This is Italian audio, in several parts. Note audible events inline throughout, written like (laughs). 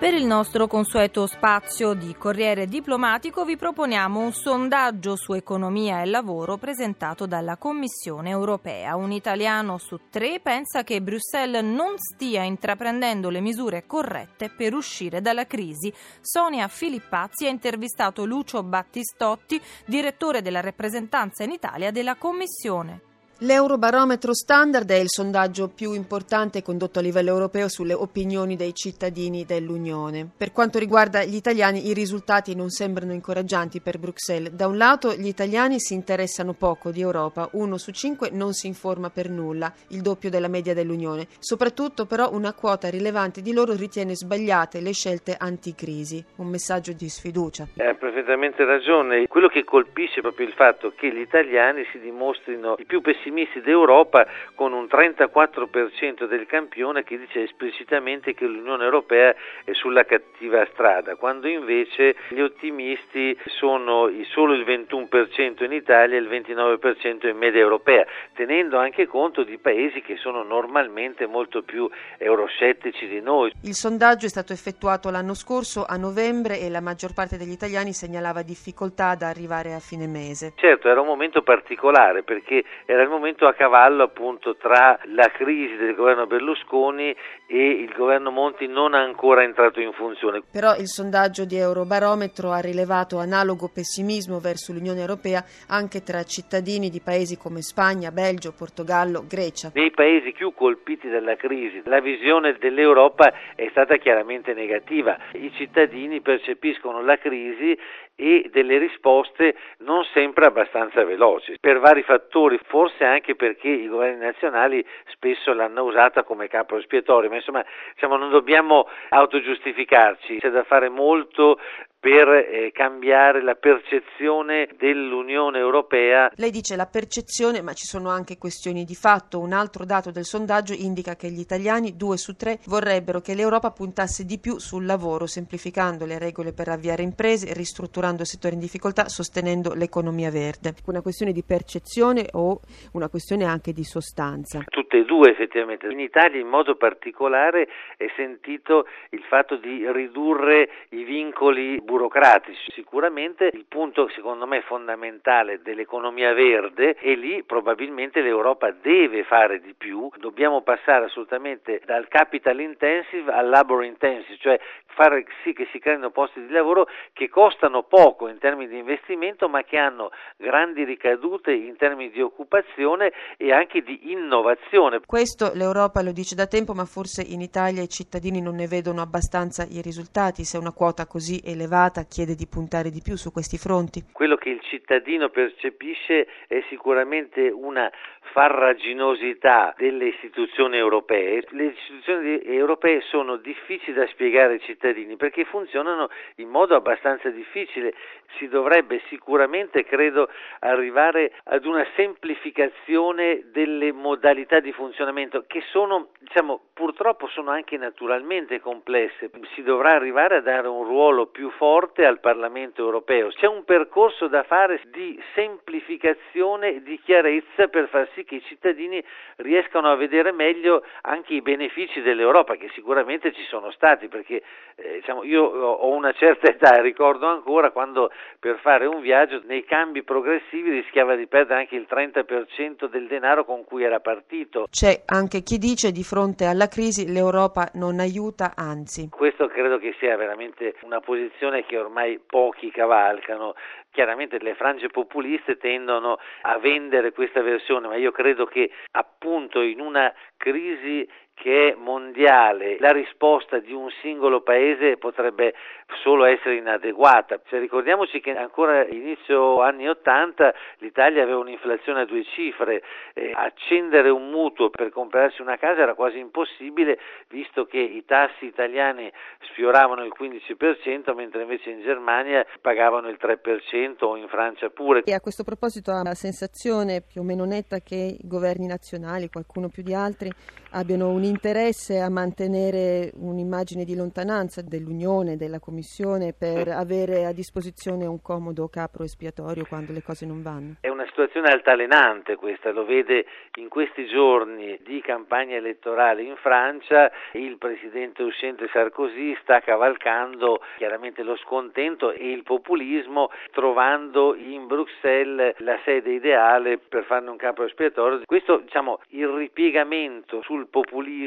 Per il nostro consueto spazio di Corriere Diplomatico vi proponiamo un sondaggio su economia e lavoro presentato dalla Commissione europea. Un italiano su tre pensa che Bruxelles non stia intraprendendo le misure corrette per uscire dalla crisi. Sonia Filippazzi ha intervistato Lucio Battistotti, direttore della rappresentanza in Italia della Commissione. L'Eurobarometro Standard è il sondaggio più importante condotto a livello europeo sulle opinioni dei cittadini dell'Unione. Per quanto riguarda gli italiani, i risultati non sembrano incoraggianti per Bruxelles. Da un lato, gli italiani si interessano poco di Europa, uno su cinque non si informa per nulla, il doppio della media dell'Unione. Soprattutto, però, una quota rilevante di loro ritiene sbagliate le scelte anticrisi. Un messaggio di sfiducia. Ha perfettamente ragione. Quello che colpisce è proprio il fatto che gli italiani si dimostrino i più pessimisti pessimisti d'Europa con un 34% del campione che dice esplicitamente che l'Unione Europea è sulla cattiva strada, quando invece gli ottimisti sono solo il 21% in Italia e il 29% in media europea, tenendo anche conto di paesi che sono normalmente molto più euroscettici di noi. Il sondaggio è stato effettuato l'anno scorso a novembre e la maggior parte degli italiani segnalava difficoltà ad arrivare a fine mese. Certo, era un momento particolare perché era il momento momento a cavallo appunto tra la crisi del governo Berlusconi e il governo Monti non ancora entrato in funzione. Però il sondaggio di Eurobarometro ha rilevato analogo pessimismo verso l'Unione Europea anche tra cittadini di paesi come Spagna, Belgio, Portogallo, Grecia. Nei paesi più colpiti dalla crisi la visione dell'Europa è stata chiaramente negativa. I cittadini percepiscono la crisi e delle risposte non sempre abbastanza veloci, per vari fattori, forse anche perché i governi nazionali spesso l'hanno usata come capo espiatorio, ma insomma diciamo, non dobbiamo autogiustificarci, c'è da fare molto per eh, cambiare la percezione dell'Unione Europea. Lei dice la percezione, ma ci sono anche questioni di fatto. Un altro dato del sondaggio indica che gli italiani, due su tre, vorrebbero che l'Europa puntasse di più sul lavoro, semplificando le regole per avviare imprese, ristrutturando settori in difficoltà, sostenendo l'economia verde. Una questione di percezione o una questione anche di sostanza? Tutte e due effettivamente. In Italia in modo particolare è sentito il fatto di ridurre i vincoli burocratici. Sicuramente il punto secondo me fondamentale dell'economia verde e lì probabilmente l'Europa deve fare di più, dobbiamo passare assolutamente dal capital intensive al labor intensive, cioè fare sì che si creino posti di lavoro che costano poco in termini di investimento ma che hanno grandi ricadute in termini di occupazione e anche di innovazione. Questo l'Europa lo dice da tempo ma forse in Italia i cittadini non ne vedono abbastanza i risultati se una quota così elevata privata chiede di puntare di più su questi fronti? Quello che il cittadino percepisce è sicuramente una farraginosità delle istituzioni europee. Le istituzioni europee sono difficili da spiegare ai cittadini perché funzionano in modo abbastanza difficile. Si dovrebbe sicuramente, credo, arrivare ad una semplificazione delle modalità di funzionamento che sono, diciamo, purtroppo sono anche naturalmente complesse. Si dovrà arrivare a dare un ruolo più forte al Parlamento europeo. C'è un percorso da fare di semplificazione e di chiarezza per far sì che i cittadini riescano a vedere meglio anche i benefici dell'Europa, che sicuramente ci sono stati, perché eh, diciamo, io ho una certa età e (laughs) ricordo ancora quando per fare un viaggio nei cambi progressivi rischiava di perdere anche il 30% del denaro con cui era partito. C'è anche chi dice di fronte alla crisi l'Europa non aiuta, anzi. Questo credo che sia veramente una posizione che ormai pochi cavalcano. Chiaramente le frange populiste tendono a vendere questa versione, ma io credo che appunto in una crisi che è mondiale, la risposta di un singolo paese potrebbe solo essere inadeguata. Cioè, ricordiamoci che ancora inizio anni 80 l'Italia aveva un'inflazione a due cifre, eh, accendere un mutuo per comprarsi una casa era quasi impossibile visto che i tassi italiani sfioravano il 15% mentre invece in Germania pagavano il 3% o in Francia pure. E a questo proposito ha la sensazione più o meno netta che i governi nazionali, qualcuno più di altri, abbiano un interesse a mantenere un'immagine di lontananza dell'Unione, della Commissione, per avere a disposizione un comodo capro espiatorio quando le cose non vanno? È una situazione altalenante questa, lo vede in questi giorni di campagna elettorale in Francia, il presidente uscente Sarkozy sta cavalcando chiaramente lo scontento e il populismo trovando in Bruxelles la sede ideale per farne un campo espiatorio. Questo diciamo il ripiegamento sul populismo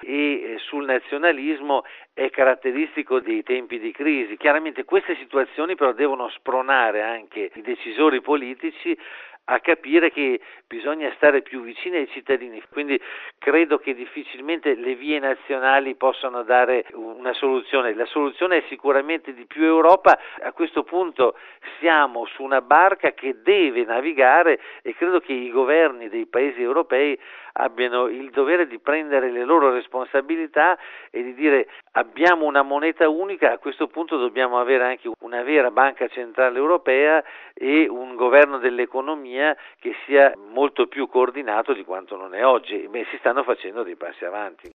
e eh, sul nazionalismo è caratteristico dei tempi di crisi. Chiaramente queste situazioni però devono spronare anche i decisori politici a capire che bisogna stare più vicini ai cittadini, quindi credo che difficilmente le vie nazionali possano dare una soluzione. La soluzione è sicuramente di più Europa, a questo punto siamo su una barca che deve navigare e credo che i governi dei paesi europei abbiano il dovere di prendere le loro responsabilità e di dire abbiamo una moneta unica, a questo punto dobbiamo avere anche una vera banca centrale europea e un governo dell'economia che sia molto più coordinato di quanto non è oggi. Beh, si stanno facendo dei passi avanti.